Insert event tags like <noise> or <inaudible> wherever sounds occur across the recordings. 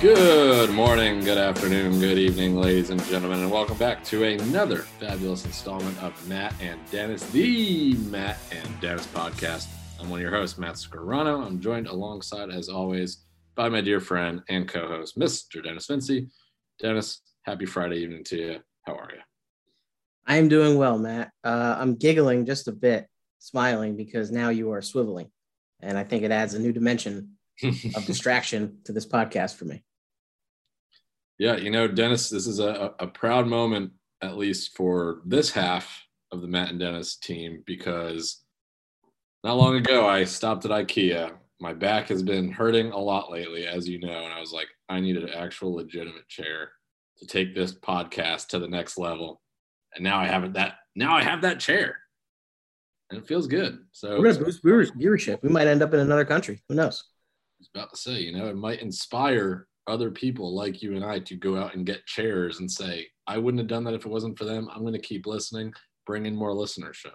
Good morning, good afternoon, good evening, ladies and gentlemen, and welcome back to another fabulous installment of Matt and Dennis, the Matt and Dennis podcast. I'm one of your hosts, Matt Scarano. I'm joined alongside, as always, by my dear friend and co-host, Mr. Dennis Vinci. Dennis, happy Friday evening to you. How are you? I'm doing well, Matt. Uh, I'm giggling just a bit, smiling because now you are swiveling, and I think it adds a new dimension of <laughs> distraction to this podcast for me. Yeah, you know, Dennis, this is a, a proud moment, at least for this half of the Matt and Dennis team, because not long ago I stopped at IKEA. My back has been hurting a lot lately, as you know, and I was like, I need an actual legitimate chair to take this podcast to the next level. And now I have it that now I have that chair. And it feels good. So we're gonna boost viewership. We might end up in another country. Who knows? I was about to say, you know, it might inspire other people like you and I to go out and get chairs and say, I wouldn't have done that if it wasn't for them. I'm going to keep listening, bring in more listenership.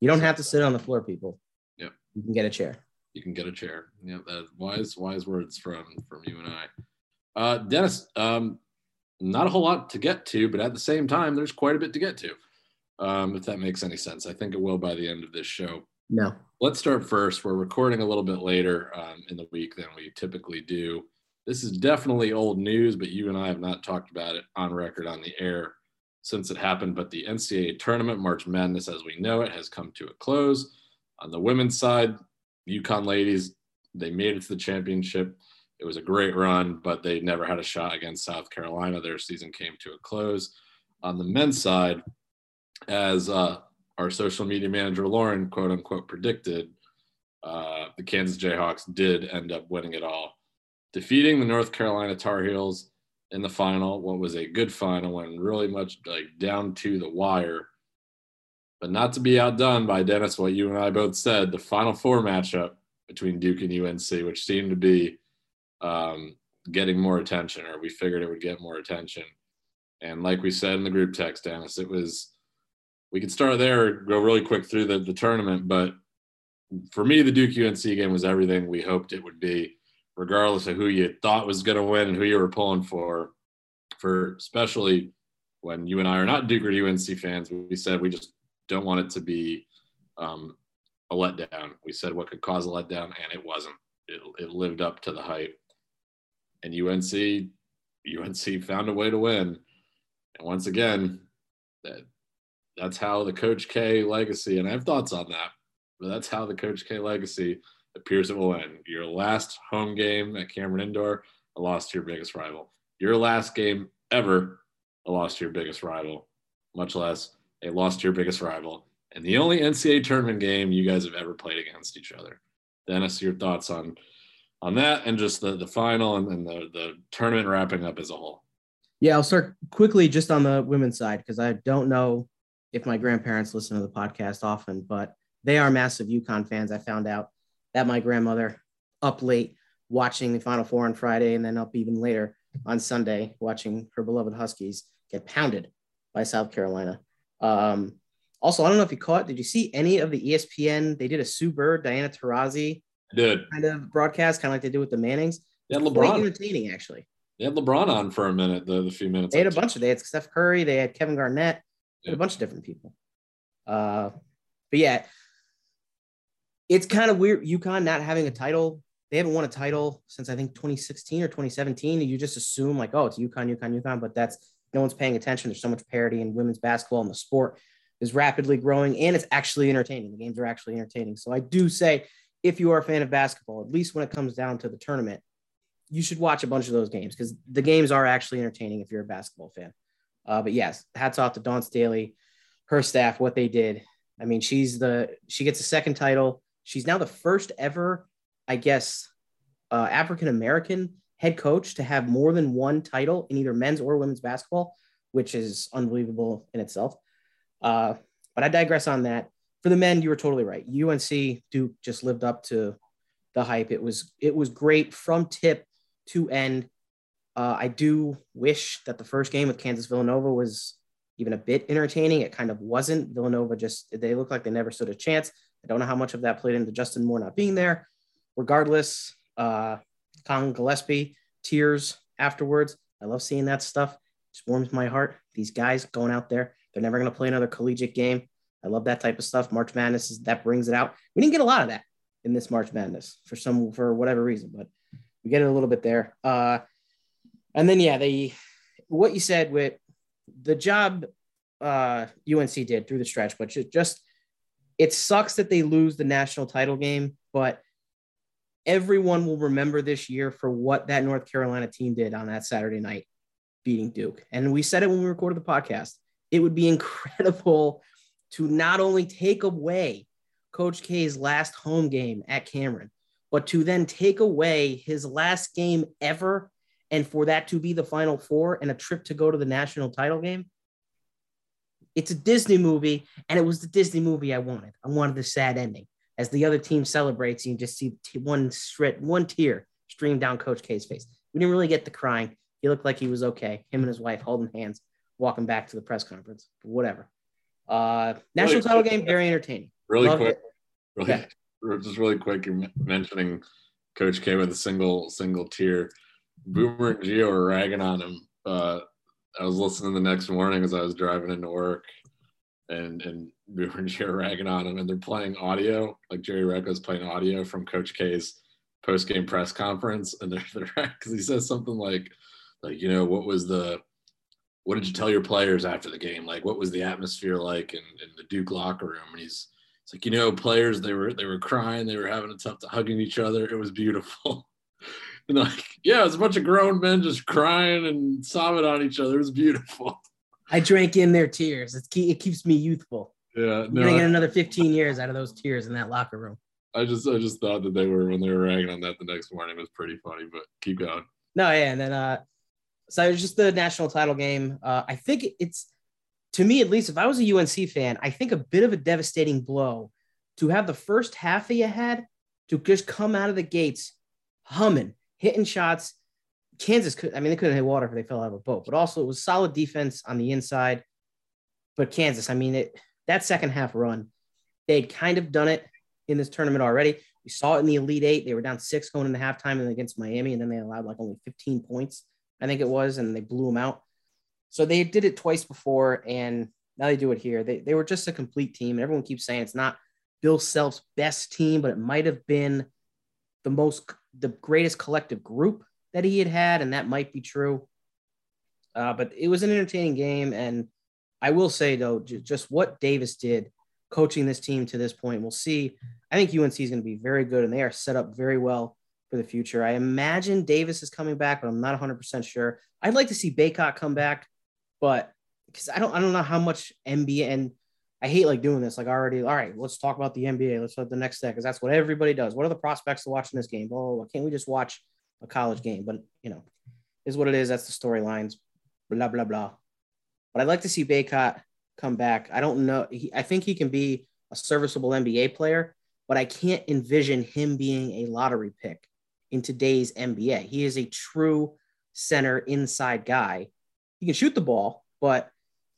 You don't so, have to sit on the floor, people. Yep. You can get a chair. You can get a chair. Yeah, that wise, wise words from from you and I. Uh, Dennis, um, not a whole lot to get to, but at the same time, there's quite a bit to get to. Um, if that makes any sense, I think it will by the end of this show. No. Let's start first. We're recording a little bit later um, in the week than we typically do. This is definitely old news, but you and I have not talked about it on record on the air since it happened. But the NCAA tournament, March Madness as we know it, has come to a close. On the women's side, UConn ladies, they made it to the championship. It was a great run, but they never had a shot against South Carolina. Their season came to a close. On the men's side, as uh, our social media manager Lauren, quote unquote, predicted, uh, the Kansas Jayhawks did end up winning it all defeating the North Carolina Tar Heels in the final. What was a good final, went really much like down to the wire. But not to be outdone by Dennis, what you and I both said, the Final Four matchup between Duke and UNC, which seemed to be um, getting more attention, or we figured it would get more attention. And like we said in the group text, Dennis, it was we could start there, go really quick through the, the tournament, but for me, the Duke UNC game was everything we hoped it would be regardless of who you thought was going to win and who you were pulling for. For especially when you and I are not Duke or UNC fans, we said we just don't want it to be um, a letdown. We said what could cause a letdown, and it wasn't. It, it lived up to the hype. And UNC, UNC found a way to win. And once again, that that's how the Coach K legacy, and I have thoughts on that, but that's how the Coach K legacy appears it will end. Your last home game at Cameron Indoor, a loss to your biggest rival. Your last game ever, a loss to your biggest rival, much less a loss to your biggest rival. And the only NCAA tournament game you guys have ever played against each other. Dennis, your thoughts on on that and just the, the final and, and the, the tournament wrapping up as a whole. Yeah, I'll start quickly just on the women's side because I don't know if my grandparents listen to the podcast often, but they are massive UConn fans. I found out that my grandmother up late watching the Final Four on Friday and then up even later on Sunday watching her beloved Huskies get pounded by South Carolina. Um, also, I don't know if you caught, did you see any of the ESPN? They did a Sue Bird, Diana Taurasi did. kind of broadcast, kind of like they did with the Mannings. They had LeBron. Entertaining, actually. They had LeBron on for a minute, the, the few minutes. They had a bunch of, they had Steph Curry, they had Kevin Garnett, yeah. had a bunch of different people. Uh, but yeah, it's kind of weird. UConn not having a title. They haven't won a title since I think 2016 or 2017. You just assume like, oh, it's UConn, UConn, UConn, but that's no one's paying attention. There's so much parity in women's basketball, and the sport is rapidly growing, and it's actually entertaining. The games are actually entertaining. So I do say, if you are a fan of basketball, at least when it comes down to the tournament, you should watch a bunch of those games because the games are actually entertaining if you're a basketball fan. Uh, but yes, hats off to Dawn Staley, her staff, what they did. I mean, she's the she gets a second title She's now the first ever, I guess, uh, African American head coach to have more than one title in either men's or women's basketball, which is unbelievable in itself. Uh, but I digress on that. For the men, you were totally right. UNC Duke just lived up to the hype. It was it was great from tip to end. Uh, I do wish that the first game with Kansas Villanova was even a bit entertaining. It kind of wasn't. Villanova just they looked like they never stood a chance. I don't know how much of that played into Justin Moore not being there. Regardless, uh, Collin Gillespie, tears afterwards. I love seeing that stuff. Just warms my heart. These guys going out there, they're never going to play another collegiate game. I love that type of stuff. March Madness is that brings it out. We didn't get a lot of that in this March Madness for some for whatever reason, but we get it a little bit there. Uh, and then yeah, the what you said with the job uh, UNC did through the stretch, but just it sucks that they lose the national title game, but everyone will remember this year for what that North Carolina team did on that Saturday night, beating Duke. And we said it when we recorded the podcast. It would be <laughs> incredible to not only take away Coach K's last home game at Cameron, but to then take away his last game ever and for that to be the final four and a trip to go to the national title game it's a Disney movie, and it was the Disney movie I wanted. I wanted the sad ending. As the other team celebrates, you just see one shred, one tear stream down Coach K's face. We didn't really get the crying. He looked like he was okay. Him and his wife holding hands, walking back to the press conference. But Whatever. Uh, national really title quick, game, very entertaining. Really Loved quick, really, yeah. just really quick. You're mentioning Coach K with a single single tear. Boomer and Gio are ragging on him uh, I was listening the next morning as I was driving into work, and and we were here ragging on him, and they're playing audio, like Jerry Recco's playing audio from Coach K's post game press conference, and they're <laughs> they're because he says something like, like you know what was the what did you tell your players after the game? Like, what was the atmosphere like in, in the Duke locker room? And he's, it's like, you know, players they were they were crying, they were having a tough time hugging each other. It was beautiful. <laughs> And <laughs> like, yeah, it was a bunch of grown men just crying and sobbing on each other. It was beautiful. <laughs> I drank in their tears. It's it keeps me youthful. Yeah, no, getting another 15 years out of those tears in that locker room. I just I just thought that they were when they were ragging on that the next morning it was pretty funny, but keep going. No, yeah, and then uh so it was just the national title game. Uh I think it's to me at least if I was a UNC fan, I think a bit of a devastating blow to have the first half that you had to just come out of the gates humming hitting shots. Kansas could, I mean, they couldn't hit water if they fell out of a boat, but also it was solid defense on the inside. But Kansas, I mean, it that second half run, they'd kind of done it in this tournament already. We saw it in the Elite Eight. They were down six going into halftime against Miami, and then they allowed like only 15 points, I think it was, and they blew them out. So they did it twice before, and now they do it here. They, they were just a complete team. And everyone keeps saying it's not Bill Self's best team, but it might have been the most the greatest collective group that he had had, and that might be true. Uh, but it was an entertaining game, and I will say though, j- just what Davis did coaching this team to this point, we'll see. I think UNC is going to be very good, and they are set up very well for the future. I imagine Davis is coming back, but I'm not 100 percent sure. I'd like to see Bacot come back, but because I don't I don't know how much NBA and I hate like doing this. Like already, all right, let's talk about the NBA. Let's start the next step because that's what everybody does. What are the prospects to watch in this game? Oh, why can't we just watch a college game? But you know, is what it is. That's the storylines. Blah blah blah. But I'd like to see Bacot come back. I don't know. He, I think he can be a serviceable NBA player, but I can't envision him being a lottery pick in today's NBA. He is a true center inside guy. He can shoot the ball, but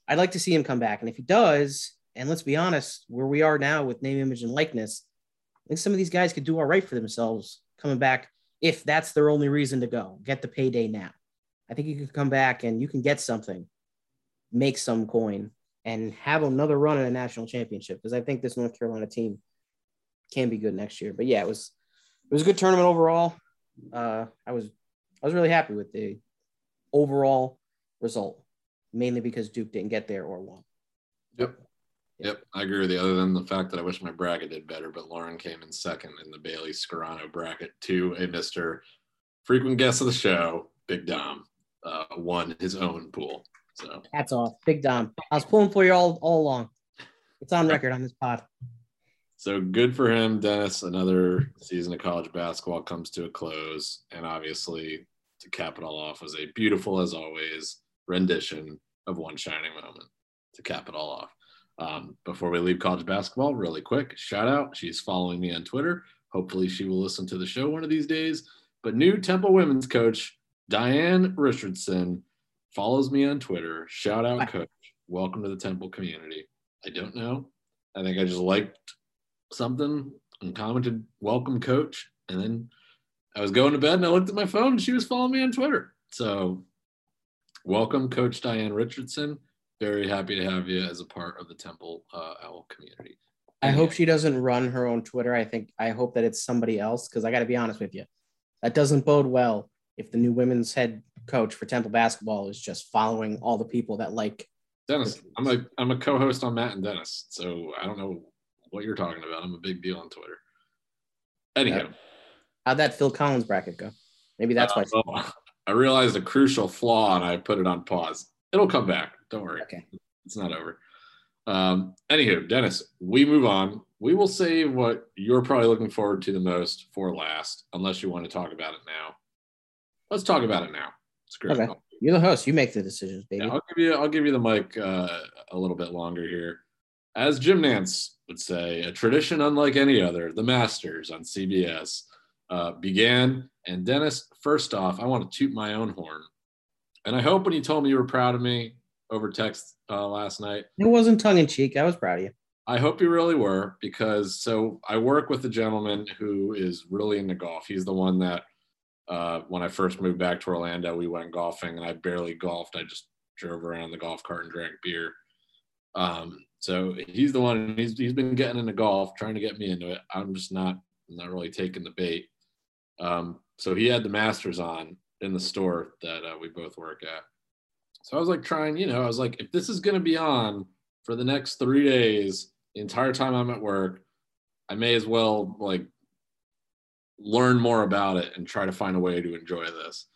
I'd like to see him come back. And if he does, and let's be honest, where we are now with name, image, and likeness, I think some of these guys could do all right for themselves coming back if that's their only reason to go. Get the payday now. I think you can come back and you can get something, make some coin, and have another run at a national championship. Because I think this North Carolina team can be good next year. But yeah, it was it was a good tournament overall. Uh, I was I was really happy with the overall result, mainly because Duke didn't get there or won. Yep. Yep, I agree with you. Other than the fact that I wish my bracket did better, but Lauren came in second in the Bailey Scarano bracket to a Mister frequent guest of the show, Big Dom, uh, won his own pool. So that's off, Big Dom. I was pulling for you all all along. It's on record on this pod. So good for him, Dennis. Another season of college basketball comes to a close, and obviously to cap it all off was a beautiful, as always, rendition of one shining moment to cap it all off. Um, before we leave college basketball, really quick shout out. She's following me on Twitter. Hopefully, she will listen to the show one of these days. But new Temple women's coach, Diane Richardson, follows me on Twitter. Shout out, coach. Welcome to the Temple community. I don't know. I think I just liked something and commented, welcome, coach. And then I was going to bed and I looked at my phone and she was following me on Twitter. So, welcome, Coach Diane Richardson. Very happy to have you as a part of the Temple uh, Owl community. I hope she doesn't run her own Twitter. I think I hope that it's somebody else because I got to be honest with you, that doesn't bode well if the new women's head coach for Temple basketball is just following all the people that like Dennis. I'm a I'm a co-host on Matt and Dennis, so I don't know what you're talking about. I'm a big deal on Twitter. Anyhow, how'd that Phil Collins bracket go? Maybe that's uh, why. Well, <laughs> I realized a crucial flaw and I put it on pause. It'll come back. Don't worry. Okay. It's not over. Um, anywho, Dennis, we move on. We will save what you're probably looking forward to the most for last, unless you want to talk about it now. Let's talk about it now. Screw okay. You're the host. You make the decisions, baby. Yeah, I'll give you. I'll give you the mic uh, a little bit longer here. As Jim Nantz would say, a tradition unlike any other, the Masters on CBS uh, began. And Dennis, first off, I want to toot my own horn. And I hope when you told me you were proud of me over text uh, last night, it wasn't tongue in cheek. I was proud of you. I hope you really were because so I work with a gentleman who is really into golf. He's the one that uh, when I first moved back to Orlando, we went golfing and I barely golfed. I just drove around the golf cart and drank beer. Um, so he's the one. He's he's been getting into golf, trying to get me into it. I'm just not not really taking the bait. Um, so he had the Masters on in the store that uh, we both work at. So I was like trying, you know, I was like, if this is going to be on for the next three days, the entire time I'm at work, I may as well like learn more about it and try to find a way to enjoy this.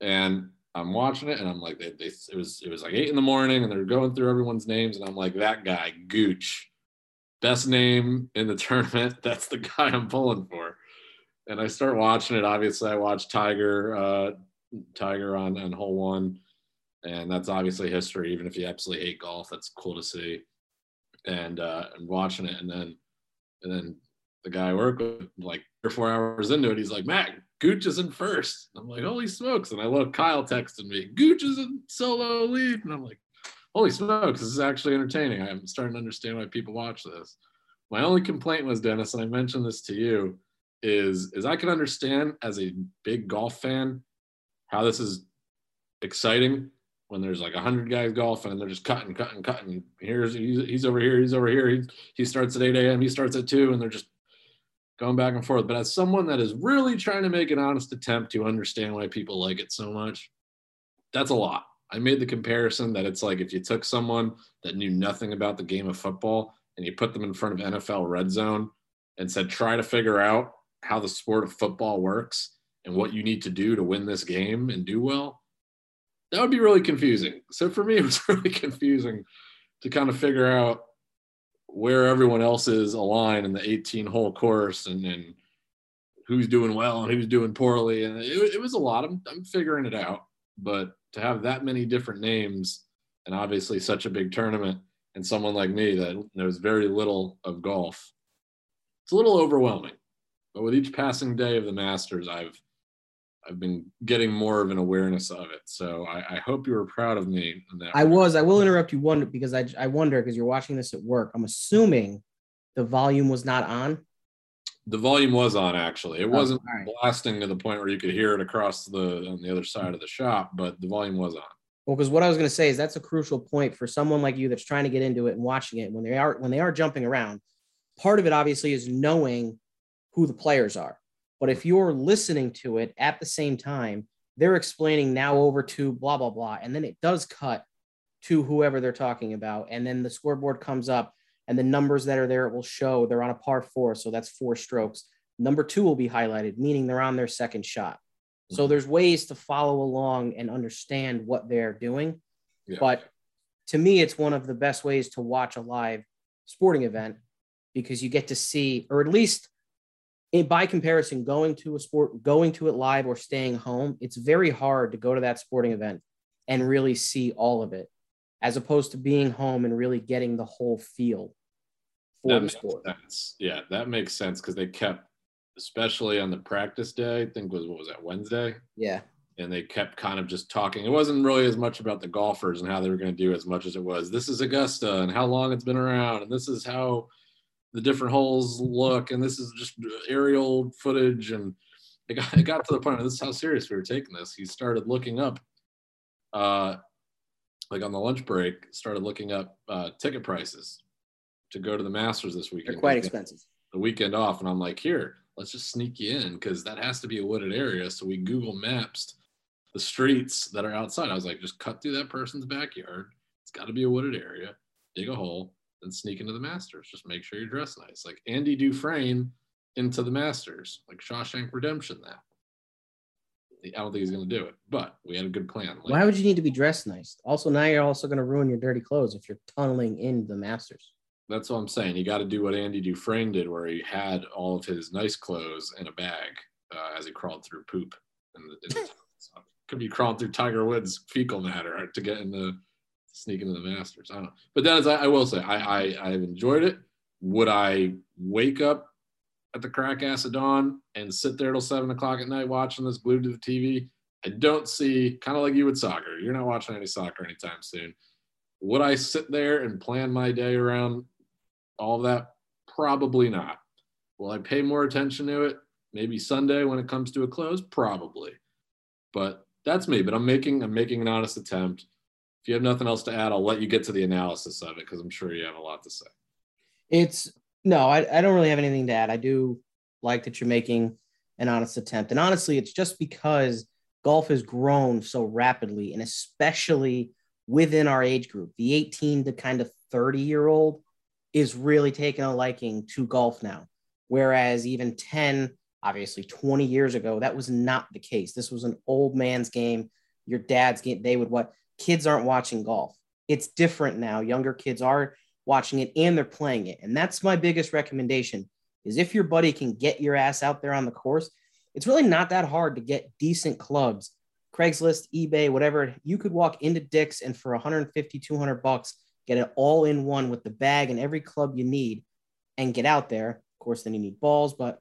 And I'm watching it and I'm like, they, they, it was it was like eight in the morning and they're going through everyone's names and I'm like, that guy, Gooch, best name in the <laughs> tournament. That's the guy I'm pulling for. And I start watching it. Obviously, I watched Tiger, uh, Tiger on on hole one, and that's obviously history. Even if you absolutely hate golf, that's cool to see. And uh, and watching it, and then and then the guy I work with, like three or four hours into it, he's like, Matt, Gooch is in first. I'm like, holy smokes. And I look, Kyle texted me, Gooch is in solo lead. And I'm like, holy smokes, this is actually entertaining. I'm starting to understand why people watch this. My only complaint was, Dennis, and I mentioned this to you, is, is I can understand as a big golf fan how this is exciting when there's like 100 guys golfing and they're just cutting, cutting, cutting. Here's he's, he's over here, he's over here. He, he starts at 8 a.m., he starts at 2, and they're just going back and forth. But as someone that is really trying to make an honest attempt to understand why people like it so much, that's a lot. I made the comparison that it's like if you took someone that knew nothing about the game of football and you put them in front of NFL red zone and said, try to figure out how the sport of football works and what you need to do to win this game and do well, that would be really confusing. So for me, <laughs> it was really confusing to kind of figure out where everyone else is aligned in the 18 hole course and, and who's doing well and who's doing poorly. And it, it was a lot. I'm, I'm figuring it out. But to have that many different names and obviously such a big tournament and someone like me that knows very little of golf, it's a little overwhelming. But with each passing day of the Masters, I've I've been getting more of an awareness of it. So I, I hope you were proud of me. I way. was. I will interrupt you one because I I wonder because you're watching this at work. I'm assuming the volume was not on. The volume was on actually. It oh, wasn't right. blasting to the point where you could hear it across the on the other side of the shop, but the volume was on. Well, because what I was going to say is that's a crucial point for someone like you that's trying to get into it and watching it when they are when they are jumping around. Part of it obviously is knowing who the players are. But if you're listening to it at the same time, they're explaining now over to blah, blah, blah. And then it does cut to whoever they're talking about. And then the scoreboard comes up and the numbers that are there, it will show they're on a par four. So that's four strokes. Number two will be highlighted, meaning they're on their second shot. So mm-hmm. there's ways to follow along and understand what they're doing. Yeah. But to me, it's one of the best ways to watch a live sporting event because you get to see, or at least by comparison, going to a sport, going to it live or staying home, it's very hard to go to that sporting event and really see all of it, as opposed to being home and really getting the whole feel for that the sport. Sense. Yeah, that makes sense because they kept, especially on the practice day, I think was what was that Wednesday? Yeah. And they kept kind of just talking. It wasn't really as much about the golfers and how they were going to do as much as it was. This is Augusta and how long it's been around, and this is how the different holes look and this is just aerial footage and it got, it got to the point of this is how serious we were taking this. He started looking up, uh, like on the lunch break, started looking up uh, ticket prices to go to the Masters this weekend. They're quite expensive. The weekend off, and I'm like, here, let's just sneak you in because that has to be a wooded area. So we Google Maps the streets that are outside. I was like, just cut through that person's backyard. It's got to be a wooded area. Dig a hole, then sneak into the Masters. Just make sure you're dressed nice, like Andy Dufresne into the Masters, like Shawshank Redemption. That I don't think he's going to do it, but we had a good plan. Like, Why would you need to be dressed nice? Also, now you're also going to ruin your dirty clothes if you're tunneling in the Masters. That's what I'm saying. You got to do what Andy Dufresne did, where he had all of his nice clothes in a bag uh, as he crawled through poop. In the, in the <laughs> so could be crawling through Tiger Woods' fecal matter to get in the sneak into the Masters. I don't know, but that is I, I will say I, I I've enjoyed it. Would I wake up at the crack ass of dawn and sit there till seven o'clock at night watching this glued to the TV. I don't see kind of like you with soccer. You're not watching any soccer anytime soon. Would I sit there and plan my day around all that? Probably not. Will I pay more attention to it? Maybe Sunday when it comes to a close? Probably. But that's me. But I'm making I'm making an honest attempt. If you have nothing else to add, I'll let you get to the analysis of it because I'm sure you have a lot to say. It's no, I, I don't really have anything to add. I do like that you're making an honest attempt. And honestly, it's just because golf has grown so rapidly, and especially within our age group, the 18 to kind of 30 year old is really taking a liking to golf now. Whereas even 10, obviously 20 years ago, that was not the case. This was an old man's game, your dad's game. They would what kids aren't watching golf. It's different now. Younger kids are watching it and they're playing it. And that's my biggest recommendation is if your buddy can get your ass out there on the course, it's really not that hard to get decent clubs. Craigslist, eBay, whatever. You could walk into Dick's and for 150, 200 bucks, get it all in one with the bag and every club you need and get out there. Of course, then you need balls, but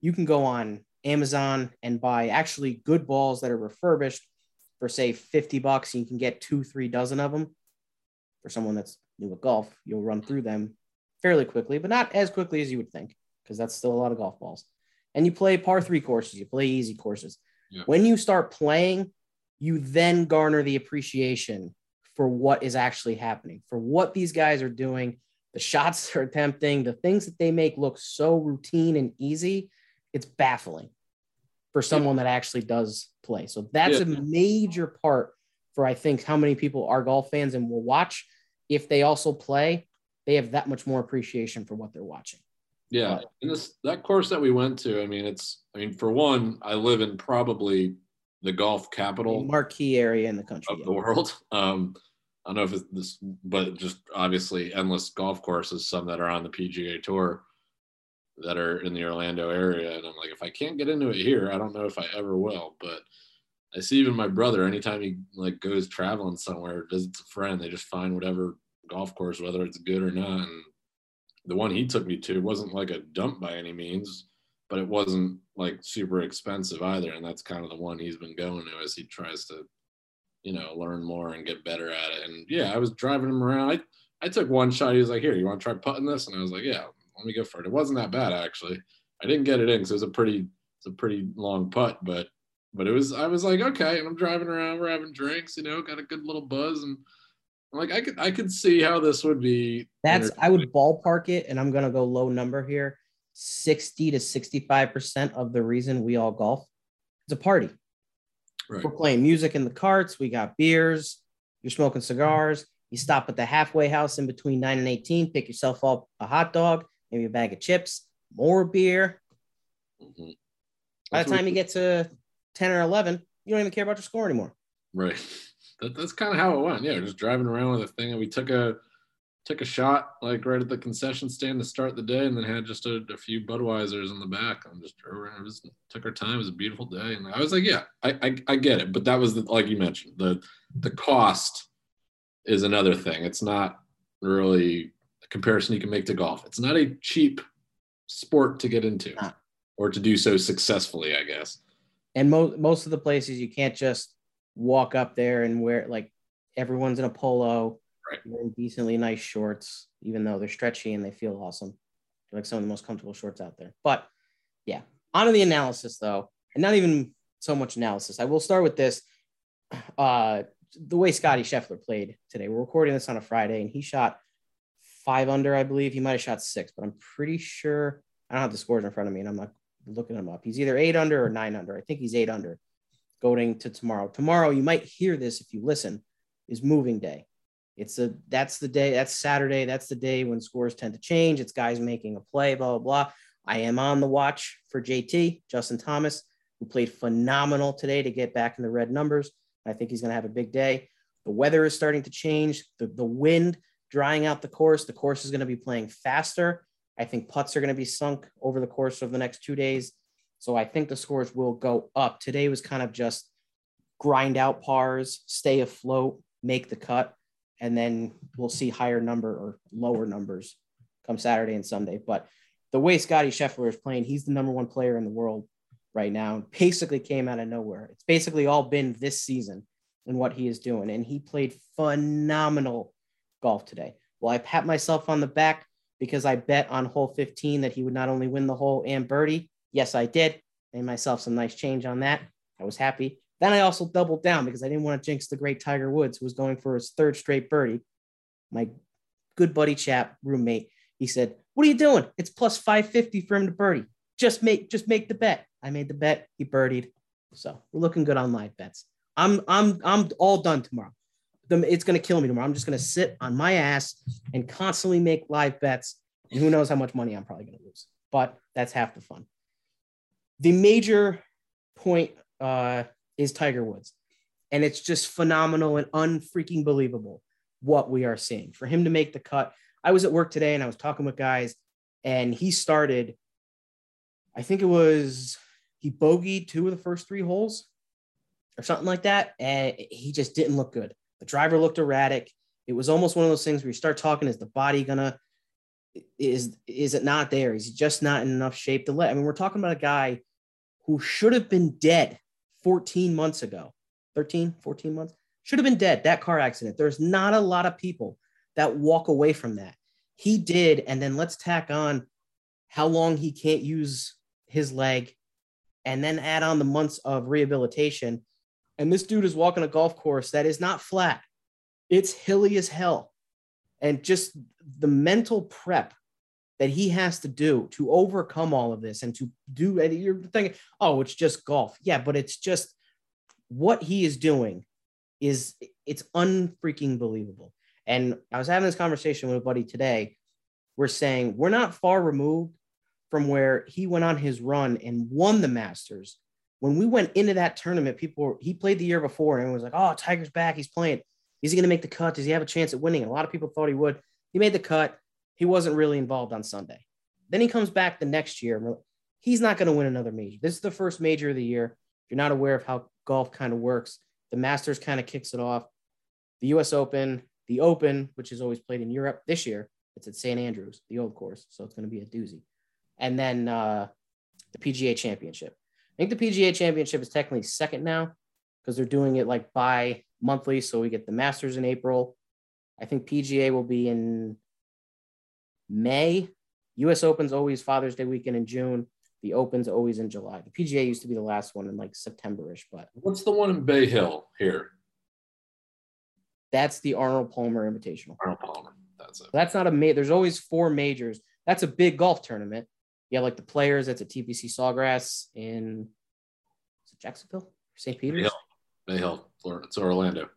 you can go on Amazon and buy actually good balls that are refurbished for say 50 bucks. You can get two, three dozen of them for someone that's new at golf, you'll run through them fairly quickly, but not as quickly as you would think, because that's still a lot of golf balls. And you play par three courses, you play easy courses. Yeah. When you start playing, you then garner the appreciation for what is actually happening, for what these guys are doing, the shots <laughs> they're attempting, the things that they make look so routine and easy. It's baffling for someone that actually does play. So that's yeah. a major part for I think how many people are golf fans and will watch if they also play, they have that much more appreciation for what they're watching. Yeah, but, and this that course that we went to, I mean, it's I mean, for one, I live in probably the golf capital marquee area in the country of yeah. the world. <laughs> Um, I don't know if it's this, but just obviously endless golf courses, some that are on the PGA Tour that are in the Orlando area. And I'm like, if I can't get into it here, I don't know if I ever will. But I see even my brother, anytime he like goes traveling somewhere, visits a friend, they just find whatever golf course, whether it's good or not. And the one he took me to wasn't like a dump by any means, but it wasn't like super expensive either. And that's kind of the one he's been going to as he tries to, you know, learn more and get better at it. And yeah, I was driving him around. I, I took one shot. He was like, here, you want to try putting this? And I was like, yeah, let me go for it. It wasn't that bad actually. I didn't get it in because it was a pretty, it's a pretty long putt, but but it was I was like, okay, and I'm driving around, we're having drinks, you know, got a good little buzz, and I'm like, I could I could see how this would be. That's I would ballpark it, and I'm gonna go low number here. 60 to 65 percent of the reason we all golf it's a party. Right. We're playing music in the carts, we got beers, you're smoking cigars, you stop at the halfway house in between 9 and 18, pick yourself up a hot dog, maybe a bag of chips, more beer. Mm-hmm. By the time you get to 10 or 11, you don't even care about your score anymore. Right. <laughs> That, that's kind of how it went. Yeah, just driving around with a thing, and we took a took a shot like right at the concession stand to start the day, and then had just a, a few Budweisers in the back, and just drove around. It was, took our time. It was a beautiful day, and I was like, yeah, I I, I get it, but that was the, like you mentioned the the cost is another thing. It's not really comparison you can make to golf. It's not a cheap sport to get into or to do so successfully, I guess and most most of the places you can't just walk up there and wear like everyone's in a polo, right. wearing decently nice shorts, even though they're stretchy and they feel awesome. They're like some of the most comfortable shorts out there. But yeah, on to the analysis though. and not even so much analysis. I will start with this. Uh, the way Scottie Scheffler played today. We're recording this on a Friday, and he shot five under, I believe. He might have shot six, but I'm pretty sure I don't have the scores in front of me, and I'm not looking them up. He's either eight under or nine under. I think he's eight under going to tomorrow. Tomorrow, you might hear this if you listen, is moving day. It's a that's the day, that's Saturday. That's the day when scores tend to change. It's guys making a play, blah, blah, blah. I am on the watch for JT, Justin Thomas, who played phenomenal today to get back in the red numbers. I think he's going to have a big day. The weather is starting to change. The, the wind drying out the course. The course is going to be playing faster. I think putts are going to be sunk over the course of the next two days. So I think the scores will go up. Today was kind of just grind out pars, stay afloat, make the cut, and then we'll see higher number or lower numbers come Saturday and Sunday. But the way Scottie Scheffler is playing, he's the number one player in the world right now. Basically came out of nowhere. It's basically all been this season and what he is doing. And he played phenomenal golf today. Well, I pat myself on the back because I bet on hole 15 that he would not only win the hole and birdie. Yes, I did. Made myself some nice change on that. I was happy. Then I also doubled down because I didn't want to jinx the great Tiger Woods, who was going for his third straight birdie. My good buddy chap, roommate, he said, What are you doing? It's plus 550 for him to birdie. Just make just make the bet. I made the bet. He birdied. So we're looking good on live bets. I'm I'm I'm all done tomorrow it's going to kill me tomorrow. I'm just going to sit on my ass and constantly make live bets. And who knows how much money I'm probably going to lose, but that's half the fun. The major point uh, is Tiger Woods. And it's just phenomenal and unfreaking believable what we are seeing. For him to make the cut, I was at work today and I was talking with guys, and he started, I think it was, he bogeyed two of the first three holes or something like that. And he just didn't look good. The driver looked erratic. It was almost one of those things where you start talking, is the body gonna is is it not there? Is he just not in enough shape to let? I mean, we're talking about a guy who should have been dead 14 months ago, 13, 14 months, should have been dead. That car accident. There's not a lot of people that walk away from that. He did, and then let's tack on how long he can't use his leg, and then add on the months of rehabilitation and this dude is walking a golf course that is not flat, it's hilly as hell. And just the mental prep that he has to do to overcome all of this and to do, and you're thinking, oh, it's just golf. Yeah, but it's just what he is doing is it's unfreaking believable. And I was having this conversation with a buddy today. We're saying we're not far removed from where he went on his run and won the Masters when we went into that tournament, people were, he played the year before and was like, oh, Tiger's back. He's playing. Is he going to make the cut? Does he have a chance at winning? A lot of people thought he would. He made the cut. He wasn't really involved on Sunday. Then he comes back the next year. He's not going to win another major. This is the first major of the year. If you're not aware of how golf kind of works, the Masters kind of kicks it off. The US Open, the Open, which is always played in Europe this year, it's at St. Andrews, the old course. So it's going to be a doozy. And then uh, the PGA Championship. I think the PGA Championship is technically second now because they're doing it like bi monthly. So we get the Masters in April. I think PGA will be in May. US Open's always Father's Day weekend in June. The Open's always in July. The PGA used to be the last one in like Septemberish, but what's the one in Bay Hill here? That's the Arnold Palmer Invitational. Arnold Palmer. That's it. That's not a ma- there's always four majors. That's a big golf tournament yeah, like the players. That's at TPC Sawgrass in Jacksonville, St. Peter's. Bay Hill, Bay Hill, Florida. It's Orlando.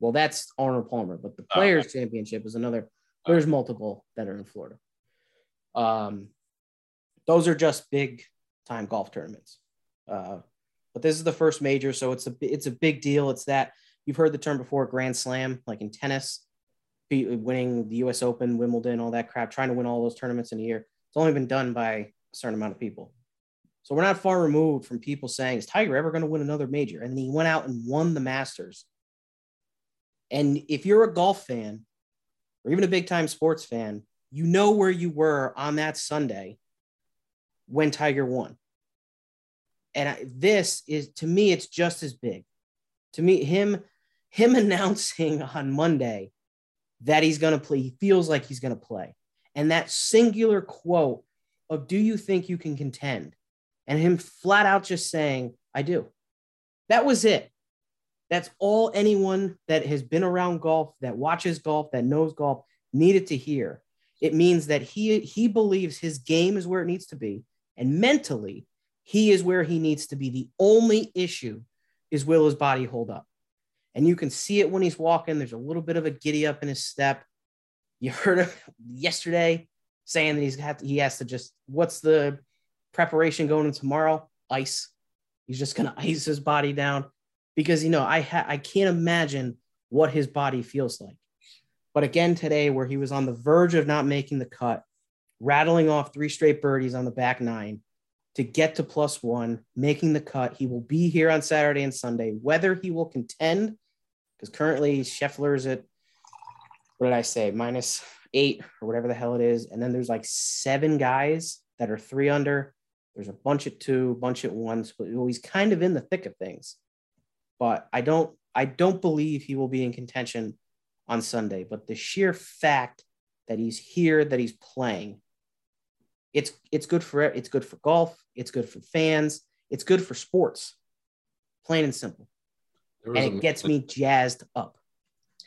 Well, that's Arnold Palmer, but the Players oh, okay. Championship is another. There's multiple that are in Florida. Um, those are just big time golf tournaments. Uh, but this is the first major, so it's a it's a big deal. It's that you've heard the term before, Grand Slam, like in tennis, winning the U.S. Open, Wimbledon, all that crap, trying to win all those tournaments in a year. It's only been done by a certain amount of people. So we're not far removed from people saying, is Tiger ever going to win another major? And then he went out and won the Masters. And if you're a golf fan or even a big time sports fan, you know where you were on that Sunday when Tiger won. And I, this is to me, it's just as big. To me, him him <laughs> announcing on Monday that he's going to play, he feels like he's going to play and that singular quote of do you think you can contend and him flat out just saying, I do. That was it. That's all anyone that has been around golf, that watches golf, that knows golf needed to hear. It means that he he believes his game is where it needs to be, and mentally, he is where he needs to be. The only issue is will his body hold up? And you can see it when he's walking. There's a little bit of a giddy up in his step. You heard him yesterday saying that he's got to, he has to just what's the preparation going in tomorrow? Ice. He's just gonna <laughs> ice his body down because you know I ha- I can't imagine what his body feels like. But again today, where he was on the verge of not making the cut, rattling off three straight birdies on the back nine to get to plus one, making the cut. He will be here on Saturday and Sunday. Whether he will contend, because currently Scheffler's at what did I say, minus eight or whatever the hell it is, and then there's like seven guys that are three under. There's a bunch at two, bunch at one. So he's kind of in the thick of things but I don't I don't believe he will be in contention on Sunday. But the sheer fact that he's here, that he's playing, it's it's good for. It's good for golf. It's good for fans. It's good for sports. Plain and simple. And it gets me jazzed up.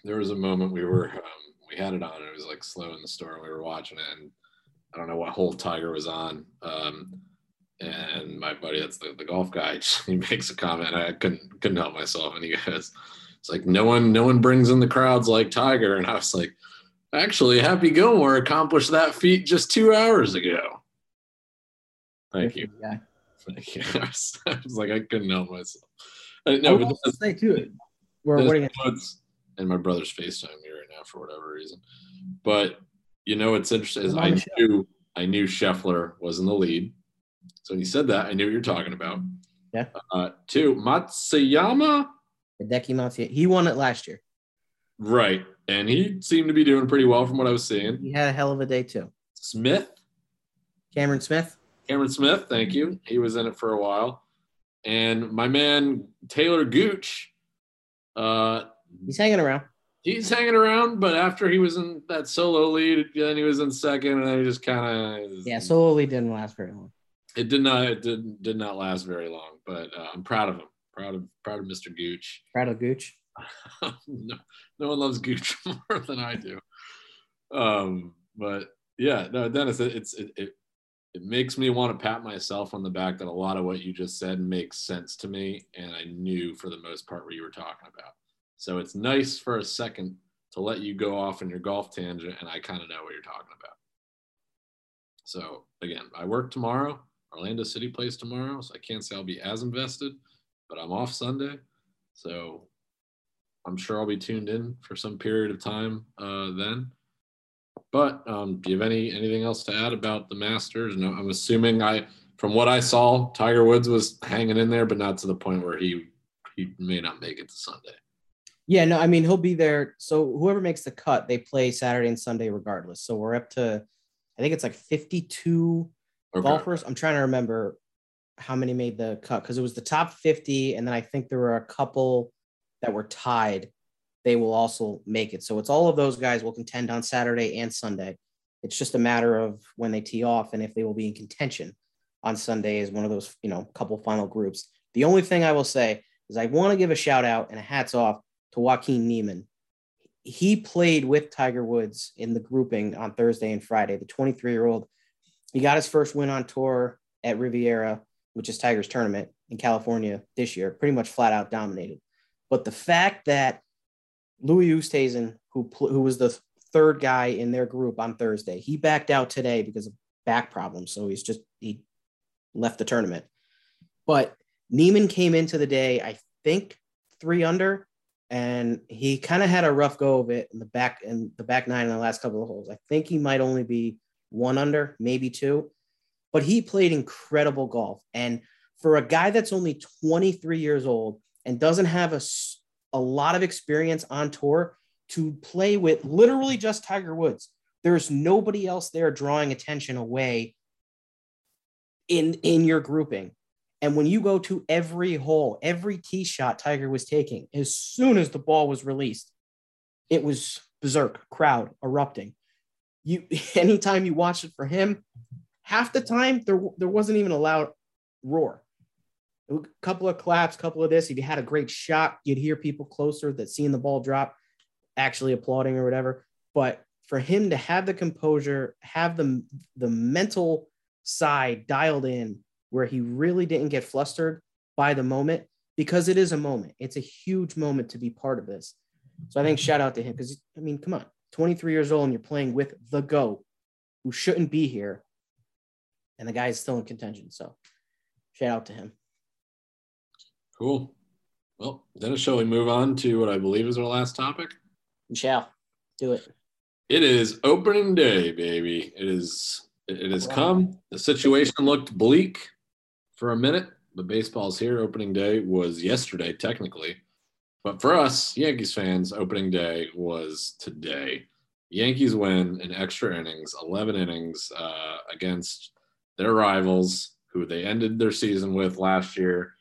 There was a moment we were um, we had it on. It was like slow in the store, and we were watching it, and I don't know what hole Tiger was on. Um, and my buddy, that's the, the golf guy, <laughs> he makes a comment. I couldn't couldn't help myself, and he goes, "It's like no one no one brings in the crowds like Tiger." And I was like, "Actually, Happy Gilmore accomplished that feat just two hours ago." Thank you. Yeah. Thank you. <laughs> I was, I was, like, I couldn't help myself. I, no, I but say too. We're waiting. And my brother's FaceTime me right now for whatever reason. But you know what's interesting is I knew I knew Scheffler was in the lead so when you said that, I knew what you're talking about. Yeah. Uh, two, Matsuyama. Hideki Matsuyama. He won it last year. Right. And he seemed to be doing pretty well from what I was seeing. He had a hell of a day too. Smith. Cameron Smith. Cameron Smith, thank you. He was in it for a while. And my man Taylor Gooch. Uh, he's hanging around. He's hanging around, but after he was in that solo lead, then he was in second, and then he just kind of yeah, solo lead didn't last very long. It did not. It did did not last very long, but uh, I'm proud of him. Proud of proud of Mr. Gooch. Proud of Gooch. <laughs> no, no one loves Gooch <laughs> more than I do. Um, but yeah, no, Dennis, it, it's it, it it makes me want to pat myself on the back that a lot of what you just said makes sense to me, and I knew for the most part what you were talking about. So it's nice for a second to let you go off in your golf tangent, and I kind of know what you're talking about. So again, I work tomorrow. Orlando City plays tomorrow, so I can't say I'll be as invested, but I'm off Sunday, so I'm sure I'll be tuned in for some period of time uh, then. But um, do you have any anything else to add about the Masters? No, I'm assuming I, from what I saw, Tiger Woods was hanging in there, but not to the point where he he may not make it to Sunday. Yeah, no, I mean he'll be there. So whoever makes the cut, they play Saturday and Sunday regardless. So we're up to, I think it's like 52 okay. golfers. I'm trying to remember how many made the cut because it was the top 50, and then I think there were a couple that were tied. They will also make it. So it's all of those guys will contend on Saturday and Sunday. It's just a matter of when they tee off and if they will be in contention on Sunday as one of those, you know, couple final groups. The only thing I will say is I want to give a shout out and a hats off to Joaquin Niemann. He played with Tiger Woods in the grouping on Thursday and Friday. The 23 year old he got his first win on tour at Riviera, which is Tiger's tournament in California this year, pretty much flat out dominated. But the fact that Louis Oosthuizen, who, who was the third guy in their group on Thursday, he backed out today because of back problems. So he's just, he left the tournament. But Niemann came into the day, I think, three under, and he kind of had a rough go of it in the back in the back nine in the last couple of holes. I think he might only be one under, maybe two. But he played incredible golf. And for a guy that's only 23 years old and doesn't have a, a lot of experience on tour to play with literally just Tiger Woods, there's nobody else there drawing attention away in, in your grouping. And when you go to every hole, every tee shot Tiger was taking, as soon as the ball was released, it was berserk, crowd erupting you <laughs> anytime you watch it for him, half the time there there wasn't even a loud roar. A couple of claps, couple of this. If you had a great shot, you'd hear people closer that seeing the ball drop, actually applauding or whatever. But for him to have the composure, have the the mental side dialed in, where he really didn't get flustered by the moment, because it is a moment. It's a huge moment to be part of this. So I think shout out to him because I mean, come on, 23 years old and you're playing with the GOAT who shouldn't be here. And the guy is still in contention. So shout out to him. Cool. Well, Dennis, shall we move on to what I believe is our last topic? We shall do it. It is opening day, baby. It is it has come. The situation looked bleak for a minute, The baseball's here. Opening day was yesterday, technically. But for us, Yankees fans, opening day was today. Yankees win in extra innings, 11 innings uh, against their rivals, who they ended their season with last year.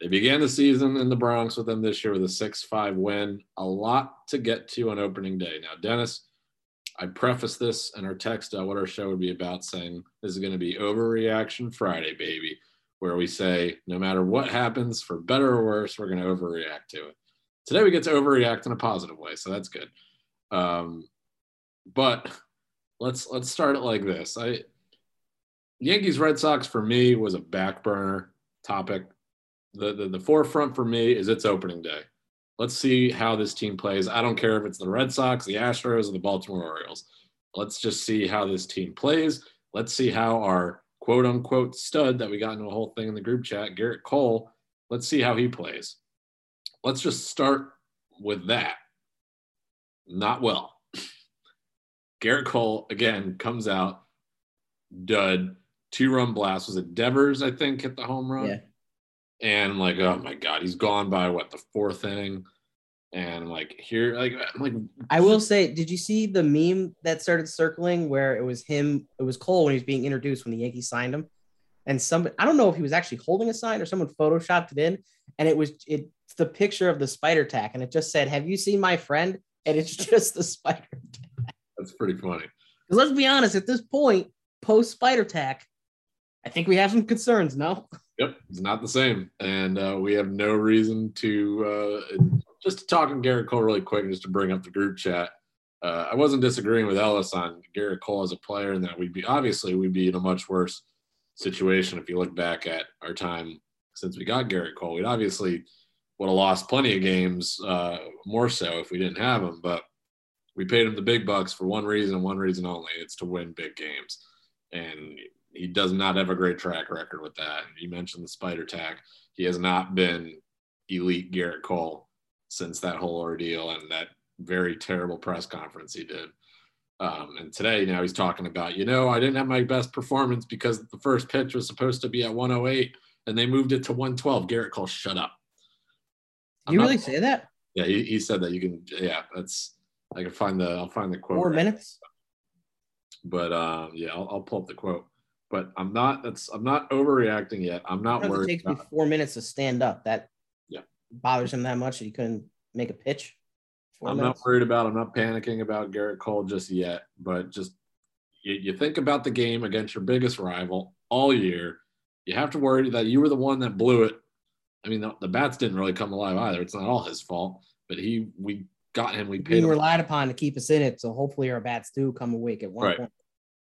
They began the season in the Bronx with them this year with a 6 5 win. A lot to get to on opening day. Now, Dennis, I preface this in our text uh, what our show would be about, saying this is going to be Overreaction Friday, baby, where we say no matter what happens, for better or worse, we're going to overreact to it. Today we get to overreact in a positive way, so that's good. Um, but let's let's start it like this. I Yankees Red Sox for me was a back burner topic. The, the the forefront for me is its opening day. Let's see how this team plays. I don't care if it's the Red Sox, the Astros, or the Baltimore Orioles. Let's just see how this team plays. Let's see how our quote unquote stud that we got into a whole thing in the group chat, Gerrit Cole, let's see how he plays. Let's just start with that. Not well. <laughs> Gerrit Cole again comes out, dud, two run blast. Was it Devers? I think hit the home run. Yeah. And I'm like, oh my god, he's gone by what the fourth inning, and like here, like I'm like. I will say, did you see the meme that started circling where it was him? It was Cole when he was being introduced when the Yankees signed him, and somebody I don't know if he was actually holding a sign or someone photoshopped it in, and it was it's the picture of the spider tack, and it just said, "Have you seen my friend?" And it's <laughs> just the spider tack. That's pretty funny. Because let's be honest, at this point, post spider tack, I think we have some concerns. No. Yep, it's not the same, and uh, we have no reason to uh, just to talk on Gerrit Cole really quick, just to bring up the group chat. Uh, I wasn't disagreeing with Ellis on Gerrit Cole as a player, and that we'd be obviously we'd be in a much worse situation if you look back at our time since we got Gerrit Cole. We'd obviously would have lost plenty of games, uh, more so if we didn't have him, but we paid him the big bucks for one reason and one reason only. It's to win big games. And he does not have a great track record with that. You mentioned the spider tack. He has not been elite Gerrit Cole since that whole ordeal and that very terrible press conference he did. Um, and today, now he's talking about, you know, I didn't have my best performance because the first pitch was supposed to be at 108 and they moved it to 112. Gerrit Cole, shut up. I'm you really not, say that? Yeah, he, he said that. You can, yeah, that's, I can find the, I'll find the quote. Four right minutes. But um, yeah, I'll, I'll pull up the quote but I'm not. That's I'm not overreacting yet. I'm not worried. It takes me four minutes to stand up. That bothers him that much that he couldn't make a pitch. I'm minutes. not worried about. I'm not panicking about Gerrit Cole just yet. But just you, you think about the game against your biggest rival all year. You have to worry that you were the one that blew it. I mean, the, the bats didn't really come alive either. It's not all his fault, but he we got him. We paid. We relied upon to keep us in it, so hopefully our bats do come awake at one right. point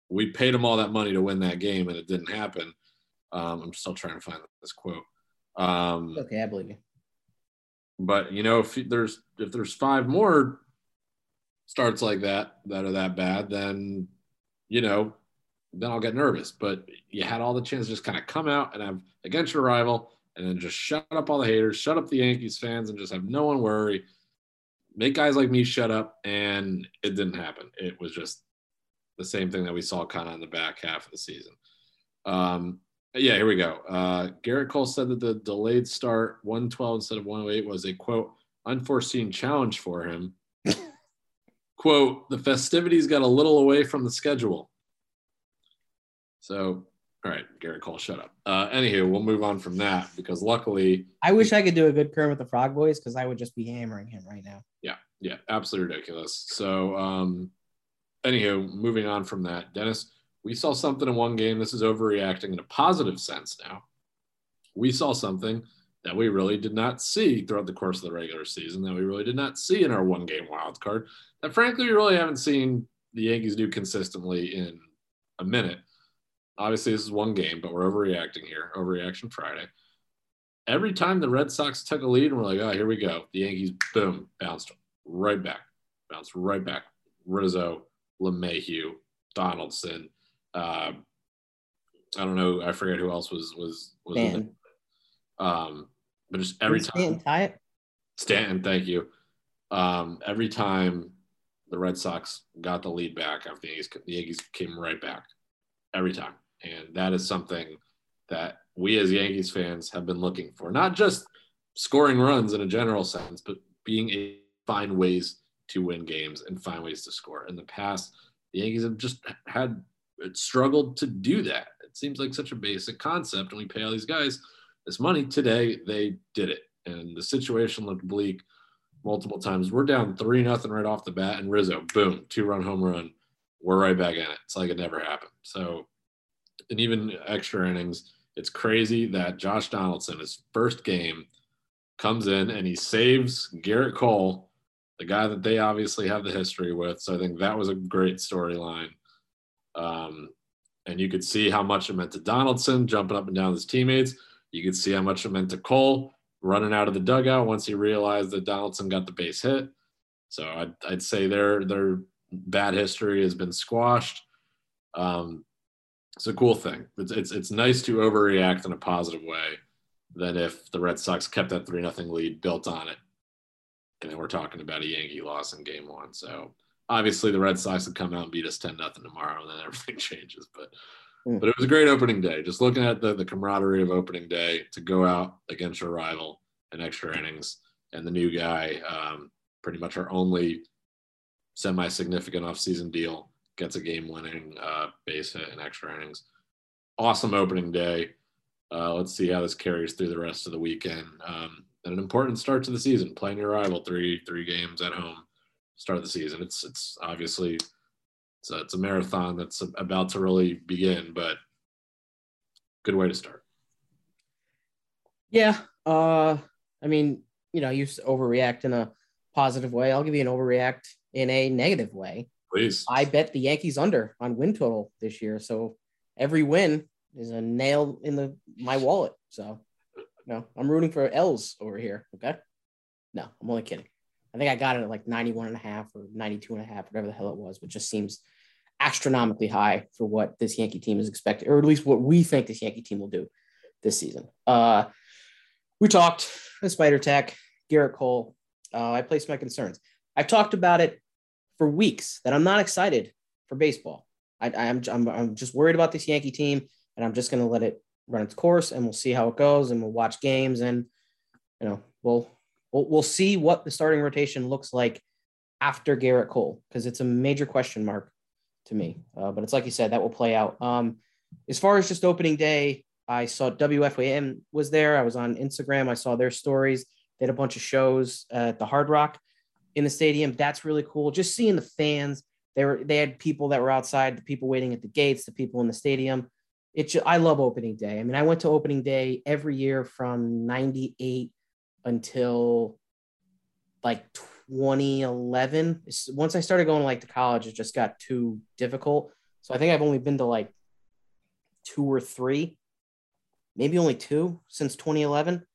we paid him all that money to win that game and it didn't happen. Um, I'm still trying to find this quote. Um, okay, I believe you. But you know, if there's if there's five more starts like that that are that bad, then you know, then I'll get nervous. But you had all the chance to just kind of come out and have against your rival, and then just shut up all the haters, shut up the Yankees fans, and just have no one worry. Make guys like me shut up, and it didn't happen. It was just the same thing that we saw kind of in the back half of the season. Um, yeah, here we go. Uh, Gerrit Cole said that the delayed start 112 instead of 108 was a quote unforeseen challenge for him. <laughs> quote, the festivities got a little away from the schedule. So, all right, Gerrit Cole, shut up. Uh, anywho, we'll move on from that because luckily. I wish I could do a good Kermit the Frog voice because I would just be hammering him right now. Yeah, yeah, absolutely ridiculous. So, um, anywho, moving on from that, Dennis, we saw something in one game. This is overreacting in a positive sense now. we saw something that we really did not see throughout the course of the regular season, that we really did not see in our one game wild card, that frankly, we really haven't seen the Yankees do consistently in a minute. Obviously, this is one game, but we're overreacting here. Overreaction Friday. Every time the Red Sox took a lead, and we're like, oh, here we go. The Yankees, boom, bounced right back, bounced right back. Rizzo, LeMahieu, Donaldson. Uh, I don't know. I forget who else was was was. In um, but just every time. Stanton tie. Stanton, thank you. Um, every time the Red Sox got the lead back after the Yankees, the Yankees came right back every time, and that is something that we as Yankees fans have been looking for. Not just scoring runs in a general sense, but being able to find ways to win games and find ways to score. In the past, the Yankees have just had struggled to do that. It seems like such a basic concept, and we pay all these guys this money. Today, they did it, and the situation looked bleak multiple times. We're down three nothing right off the bat, and Rizzo, boom, two run home run. We're right back in it. It's like it never happened. So, and even extra innings, it's crazy that Josh Donaldson, his first game, comes in and he saves Gerrit Cole, the guy that they obviously have the history with. So I think that was a great storyline. Um, and you could see how much it meant to Donaldson jumping up and down his teammates. You could see how much it meant to Cole running out of the dugout once he realized that Donaldson got the base hit. So I'd, I'd say their their bad history has been squashed. Um, it's a cool thing. It's, it's it's nice to overreact in a positive way than if the Red Sox kept that three nothing lead built on it, and then we're talking about a Yankee loss in Game One. So obviously the Red Sox would come out and beat us ten nothing tomorrow, and then everything <laughs> changes. But Mm. But it was a great opening day. Just looking at the, the camaraderie of opening day to go out against your rival in extra innings and the new guy, um, pretty much our only semi significant offseason deal, gets a game winning uh, base hit in extra innings. Awesome opening day. Uh, let's see how this carries through the rest of the weekend. Um, and an important start to the season, playing your rival three three games at home, start of the season. It's it's obviously it's a, it's a marathon that's about to really begin, but good way to start. Yeah. Uh, I mean, you know, you overreact in a positive way. I'll give you an overreact in a negative way. Please. I bet the Yankees under on win total this year. So every win is a nail in the my wallet. So no, I'm rooting for L's over here. Okay. No, I'm only kidding. I think I got it at like 91 and a half or 92 and a half, whatever the hell it was, which just seems astronomically high for what this Yankee team is expected, or at least what we think this Yankee team will do this season. Uh, we talked with Spider Tack, Gerrit Cole. Uh, I placed my concerns. I've talked about it for weeks that I'm not excited for baseball. I, am I'm, I'm just worried about this Yankee team, and I'm just going to let it run its course, and we'll see how it goes, and we'll watch games, and you know, we'll we'll, we'll see what the starting rotation looks like after Gerrit Cole because it's a major question mark to me. Uh, but it's like you said, that will play out. Um, as far as just opening day, I saw WFAN was there. I was on Instagram. I saw their stories. They had a bunch of shows at the Hard Rock in the stadium. That's really cool. Just seeing the fans. They were they had people that were outside, the people waiting at the gates, the people in the stadium. It I love opening day. I mean, I went to opening day every year from 98 until like 2011. Once I started going like to college, it just got too difficult. So I think I've only been to like two or three, maybe only two since 2011.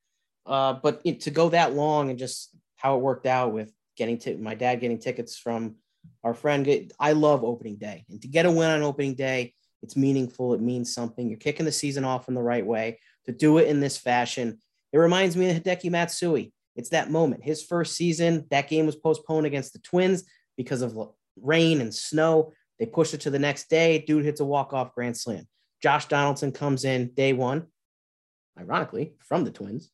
Uh, but to go that long and just how it worked out with getting to my dad getting tickets from our friend, I love opening day. And to get a win on opening day, it's meaningful. It means something. You're kicking the season off in the right way. To do it in this fashion, it reminds me of Hideki Matsui. It's that moment. His first season, that game was postponed against the Twins because of rain and snow. They pushed it to the next day. Dude hits a walk-off grand slam. Josh Donaldson comes in day one, ironically, from the Twins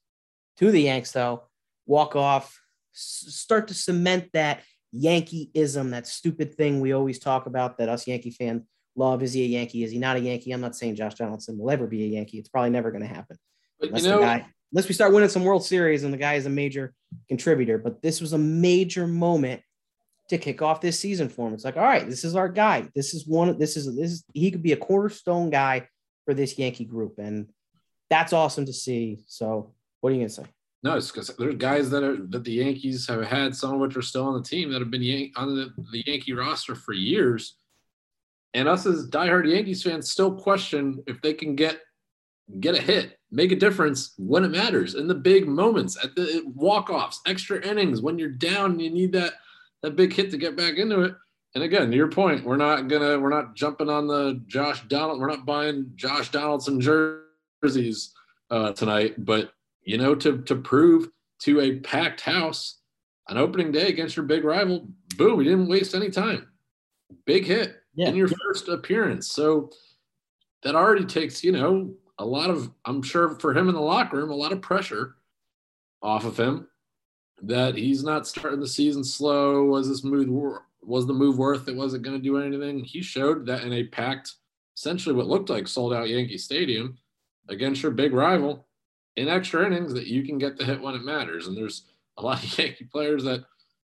to the Yanks, though. Walk off, start to cement that Yankeeism, that stupid thing we always talk about that us Yankee fans love. Is he a Yankee? Is he not a Yankee? I'm not saying Josh Donaldson will ever be a Yankee. It's probably never going to happen. But, unless you know, the guy unless we start winning some World Series and the guy is a major contributor. But this was a major moment to kick off this season for him. It's like, all right, this is our guy. This is one. This is this is he could be a cornerstone guy for this Yankee group. And that's awesome to see. So, what are you gonna say? No, it's because there's guys that are that the Yankees have had, some of which are still on the team that have been Yan- on the, the Yankee roster for years. And us as diehard Yankees fans still question if they can get get a hit, make a difference when it matters in the big moments, at the walk-offs, extra innings, when you're down and you need that that big hit to get back into it. And again, to your point, we're not gonna we're not jumping on the Josh Donald, we're not buying Josh Donaldson jerseys uh, tonight, but you know, to to prove to a packed house on opening day against your big rival, boom, we didn't waste any time. Big hit yeah. in your first appearance. So that already takes, you know, a lot of, I'm sure for him in the locker room, a lot of pressure off of him that he's not starting the season slow. Was this move was the move worth it? Was it going to do anything? He showed that in a packed, essentially what looked like sold out Yankee Stadium against your big rival in extra innings that you can get the hit when it matters. And there's a lot of <laughs> Yankee players that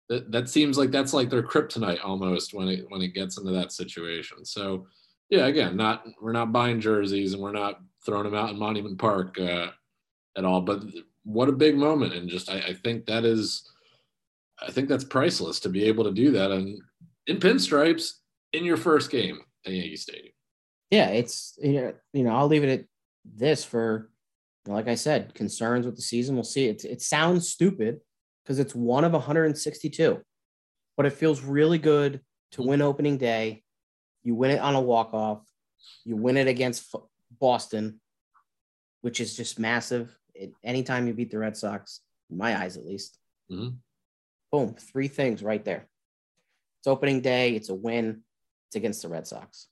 that that seems like that's like their kryptonite almost when it when it gets into that situation. So yeah, again, not we're not buying jerseys and we're not throwing him out in Monument Park uh, at all. But what a big moment, and just I, I think that is, I think that's priceless to be able to do that and in pinstripes in your first game at Yankee Stadium. Yeah, it's you know, you know I'll leave it at this for like I said, concerns with the season. We'll see. It, it sounds stupid because it's one of 162, but it feels really good to win opening day. You win it on a walk off. You win it against Boston, which is just massive. It, anytime you beat the Red Sox, in my eyes at least, mm-hmm. boom, three things right there. It's opening day. It's a win. It's against the Red Sox.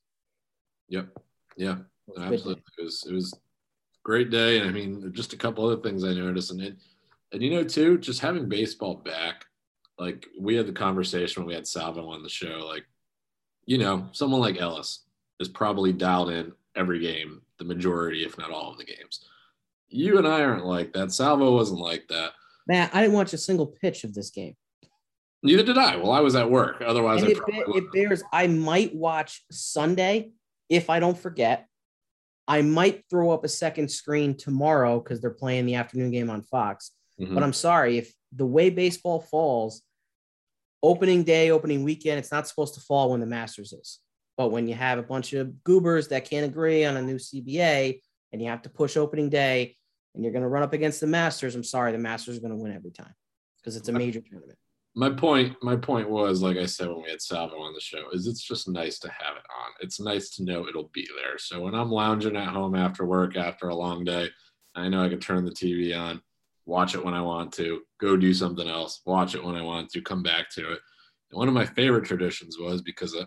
Yep. Yeah. Absolutely. It was. It was great day. And I mean, just a couple other things I noticed. And it, and you know, too, just having baseball back, like we had the conversation when we had Salvo on the show, like, you know, someone like Ellis is probably dialed in every game, the majority, if not all of the games. You and I aren't like that. Salvo wasn't like that. Man, I didn't watch a single pitch of this game. Neither did I. Well, I was at work. Otherwise, it, it bears. I might watch Sunday if I don't forget. I might throw up a second screen tomorrow because they're playing the afternoon game on Fox. Mm-hmm. But I'm sorry, if the way baseball falls, opening day, opening weekend, it's not supposed to fall when the Masters is. But when you have a bunch of goobers that can't agree on a new CBA and you have to push opening day and you're going to run up against the Masters, I'm sorry, the Masters are going to win every time because it's a major tournament. my point my point was like i said when we had salvo on the show is it's just nice to have it on. It's nice to know it'll be there. So when i'm lounging at home after work after a long day i know i can turn the tv on watch it when i want to go do something else watch it when i want to come back to it. And one of my favorite traditions was because uh,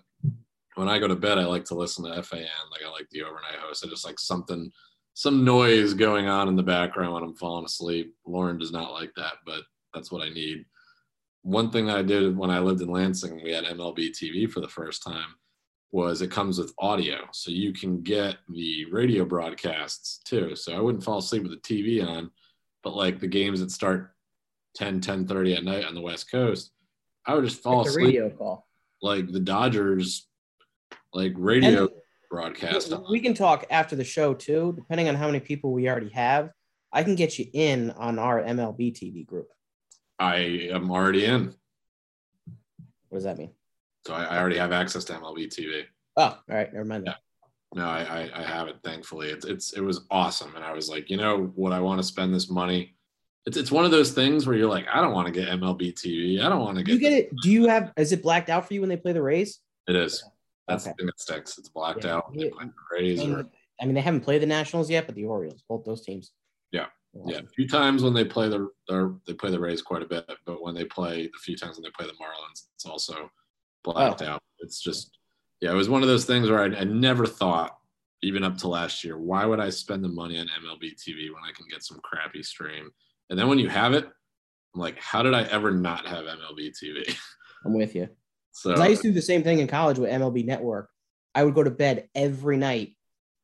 when i go to bed i like to listen to fan like i like the overnight host i just like something some noise going on in the background when i'm falling asleep lauren does not like that but that's what i need one thing that I did when I lived in Lansing, we had MLB TV for the first time, was it comes with audio. So you can get the radio broadcasts too. So I wouldn't fall asleep with the TV on, but like the games that start 10, 10 30 at night on the West Coast, I would just fall like asleep. Radio call. Like the Dodgers, like radio and broadcast. We can talk after the show too, depending on how many people we already have. I can get you in on our MLB TV group. I am already in. What does that mean? So I, I already have access to MLB TV. Oh, all right. Never mind. Yeah. No, I, I, I have it. Thankfully, it's it's it was awesome, and I was like, you know, what I want to spend this money. It's it's one of those things where you're like, I don't want to get MLB TV. I don't want to get. You get it? Do you have? Is it blacked out for you when they play the Rays? It is. That's okay. the thing that sticks. It's blacked yeah. out. They play the Rays. I mean, they haven't played the Nationals yet, but the Orioles, both those teams. Yeah. Yeah, a few times when they play the they play the Rays quite a bit, but when they play the few times when they play the Marlins, it's also blacked oh. out. It's just yeah, it was one of those things where I, I never thought, even up to last year, why would I spend the money on MLB TV when I can get some crappy stream? And then when you have it, I'm like, how did I ever not have MLB TV? <laughs> I'm with you. So I used to do the same thing in college with MLB Network. I would go to bed every night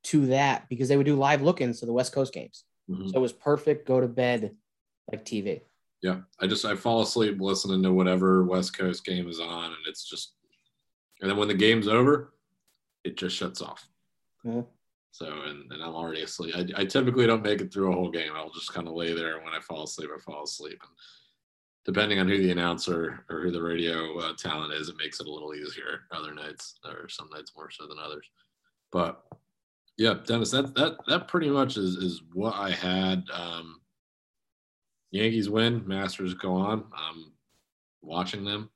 to that because they would do live look-ins to the West Coast games. Mm-hmm. So it was perfect. Go to bed like TV. Yeah, I just I fall asleep listening to whatever West Coast game is on, and it's just, and then when the game's over, it just shuts off. Mm-hmm. So, and, and I'm already asleep. I, I typically don't make it through a whole game. I'll just kind of lay there. And when I fall asleep, I fall asleep. And depending on who the announcer or who the radio uh, talent is, it makes it a little easier other nights or some nights more so than others. But yeah, Dennis, that that that pretty much is is what I had. Um, Yankees win, Masters go on. I'm watching them,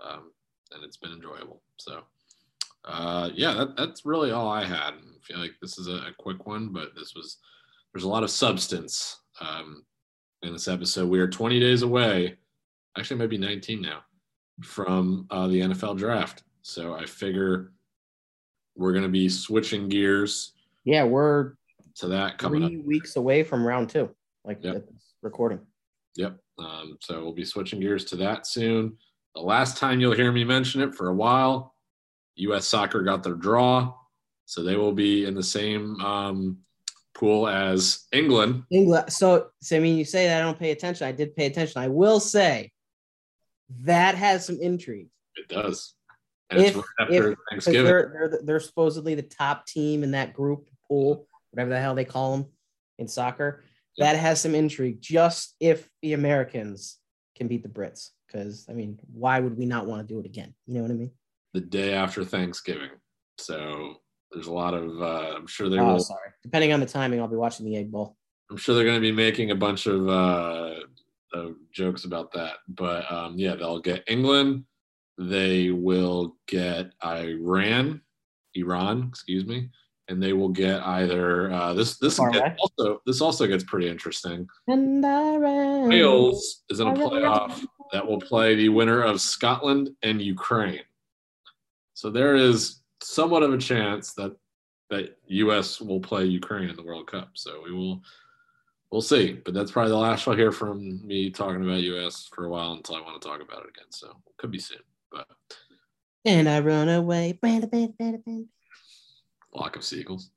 um, and it's been enjoyable. So uh, yeah, that, that's really all I had. I feel like this is a, a, quick one, but this was there's a lot of substance um, in this episode. We are 20 days away, actually maybe 19 now, from uh, the NFL draft. So I figure we're going to be switching gears. Yeah, we're to that coming three up. weeks away from round two, like yep. recording. Yep. Um, so we'll be switching gears to that soon. The last time you'll hear me mention it for a while U.S. Soccer got their draw, so they will be in the same um, pool as England. England. So, so, I mean, you say that I don't pay attention. I did pay attention. I will say that has some intrigue. It does. And if, after if, Thanksgiving. They're, they're, they're supposedly the top team in that group pool, whatever the hell they call them in soccer. That has some intrigue. Just if the Americans can beat the Brits, because I mean, why would we not want to do it again? You know what I mean? the day after Thanksgiving. So there's a lot of uh, I'm sure they oh, will. Sorry, depending on the timing, I'll be watching the Egg Bowl. I'm sure they're going to be making a bunch of uh, uh, jokes about that, but um, yeah, they'll get England. They will get Iran, Iran, excuse me, and they will get either uh, this. This also this also gets pretty interesting. And Iran, Wales is in a playoff that will play the winner of Scotland and Ukraine. So there is somewhat of a chance that that U.S. will play Ukraine in the World Cup. So we will we'll see. But that's probably the last you'll hear from me talking about U.S. for a while until I want to talk about it again. So could be soon. But and I run away. Flock of seagulls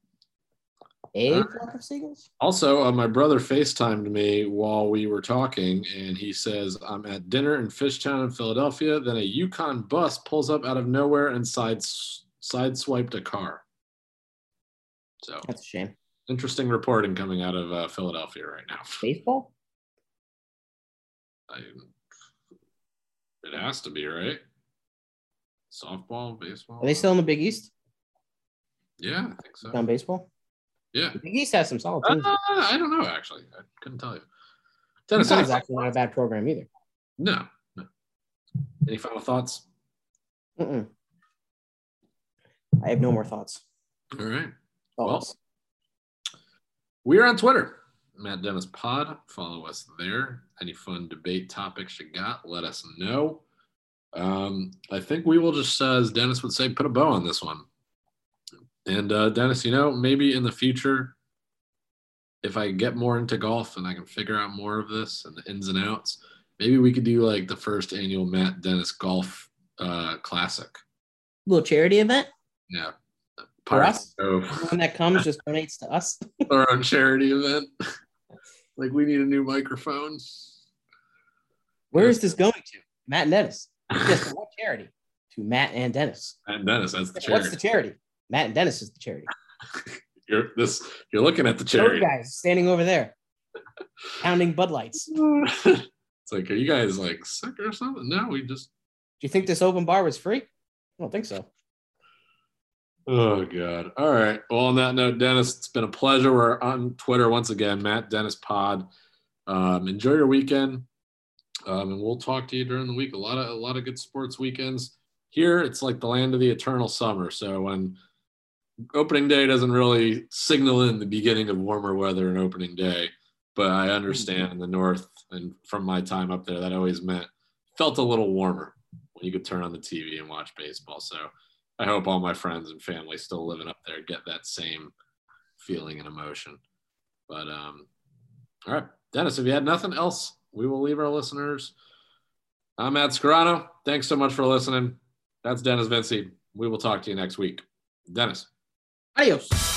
a flock of seagulls. Also, uh, my brother FaceTimed me while we were talking, and he says, I'm at dinner in Fishtown in Philadelphia. Then a UConn bus pulls up out of nowhere and side, sideswiped a car. So that's a shame. Interesting reporting coming out of uh, Philadelphia right now. <laughs> Baseball? I, it has to be, right? Softball, baseball. Are they still in the Big East? Yeah, I think so. On baseball? Yeah. The Big East has some solid teams. Uh, I don't know, actually. I couldn't tell you. Tennessee is actually not a bad program either. No, no. Any final thoughts? Mm-mm. I have no more thoughts. All right. Well, we're on Twitter, Matt Dennis Pod. Follow us there. Any fun debate topics you got, let us know. Um, I think we will just, uh, as Dennis would say, put a bow on this one. And uh, Dennis, you know, maybe in the future, if I get more into golf and I can figure out more of this and the ins and outs, maybe we could do like the first annual Matt Dennis Golf uh, Classic. Little charity event. Yeah. For us, when that comes, just donates to us. <laughs> Our own charity event. like we need a new microphone. Where is this going to? Matt and Dennis. Just what charity? To Matt and Dennis. Matt and Dennis. That's the charity. What's the charity? Matt and Dennis is the charity. <laughs> you're this. You're looking at the charity. Those guys standing over there, pounding Bud Lights. <laughs> it's like, are you guys like sick or something? No, we just. Do you think this open bar was free? I don't think so. Oh God! All right. Well, on that note, Dennis, it's been a pleasure. We're on Twitter once again, Matt Dennis Pod. Um, enjoy your weekend, um, and we'll talk to you during the week. A lot of a lot of good sports weekends. Here, it's like the land of the eternal summer. So when opening day doesn't really signal in the beginning of warmer weather and opening day, but I understand in the north and from my time up there, that always meant felt a little warmer when you could turn on the TV and watch baseball. So I hope all my friends and family still living up there get that same feeling and emotion. But um, all right, Dennis, if you had nothing else, we will leave our listeners. I'm Matt Scarano. Thanks so much for listening. That's Dennis Vinci. We will talk to you next week. Dennis. Adios.